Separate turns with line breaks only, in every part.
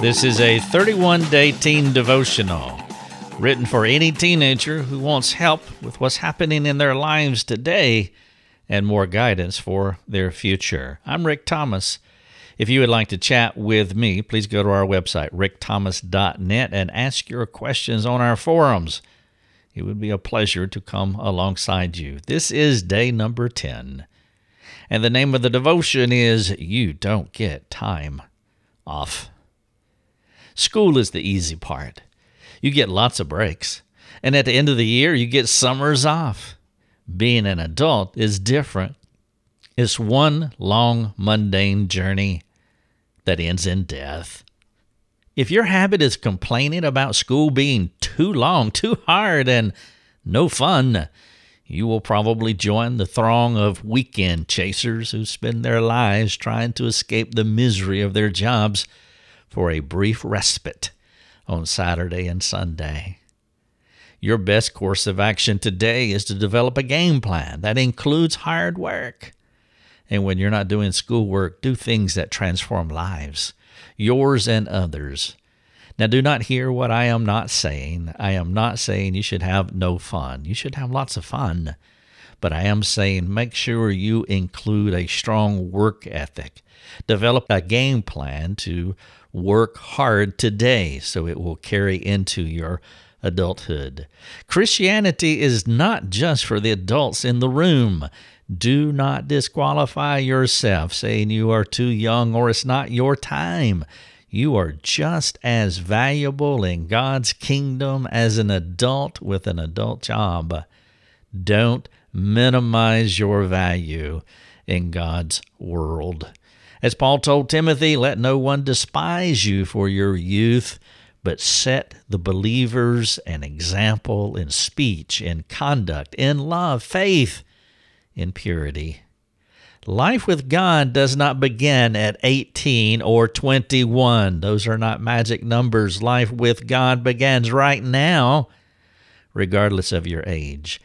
This is a 31 day teen devotional written for any teenager who wants help with what's happening in their lives today and more guidance for their future. I'm Rick Thomas. If you would like to chat with me, please go to our website, rickthomas.net, and ask your questions on our forums. It would be a pleasure to come alongside you. This is day number 10. And the name of the devotion is You Don't Get Time Off. School is the easy part. You get lots of breaks. And at the end of the year, you get summers off. Being an adult is different. It's one long, mundane journey that ends in death. If your habit is complaining about school being too long, too hard, and no fun, you will probably join the throng of weekend chasers who spend their lives trying to escape the misery of their jobs for a brief respite on Saturday and Sunday. Your best course of action today is to develop a game plan that includes hard work. And when you're not doing schoolwork, do things that transform lives, yours and others. Now, do not hear what I am not saying. I am not saying you should have no fun. You should have lots of fun. But I am saying make sure you include a strong work ethic. Develop a game plan to work hard today so it will carry into your adulthood. Christianity is not just for the adults in the room. Do not disqualify yourself saying you are too young or it's not your time. You are just as valuable in God's kingdom as an adult with an adult job. Don't minimize your value in God's world. As Paul told Timothy, let no one despise you for your youth, but set the believers an example in speech, in conduct, in love, faith, in purity. Life with God does not begin at 18 or 21. Those are not magic numbers. Life with God begins right now, regardless of your age.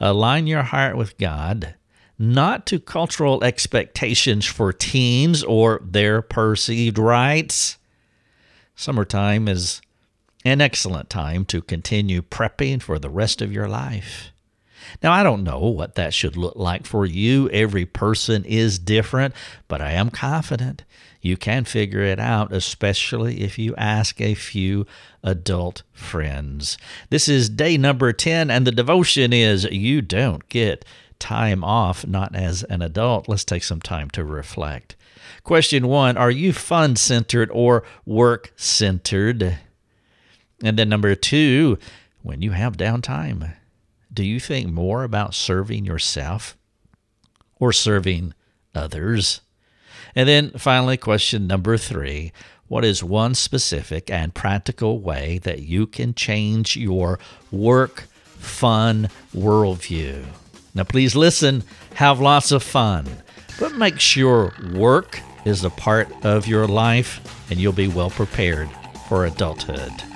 Align your heart with God not to cultural expectations for teens or their perceived rights. Summertime is an excellent time to continue prepping for the rest of your life. Now, I don't know what that should look like for you. Every person is different, but I am confident you can figure it out, especially if you ask a few adult friends. This is day number 10, and the devotion is You Don't Get time off, not as an adult, let's take some time to reflect. Question one Are you fun centered or work centered? And then number two, when you have downtime, do you think more about serving yourself or serving others? And then finally, question number three What is one specific and practical way that you can change your work fun worldview? Now, please listen, have lots of fun, but make sure work is a part of your life and you'll be well prepared for adulthood.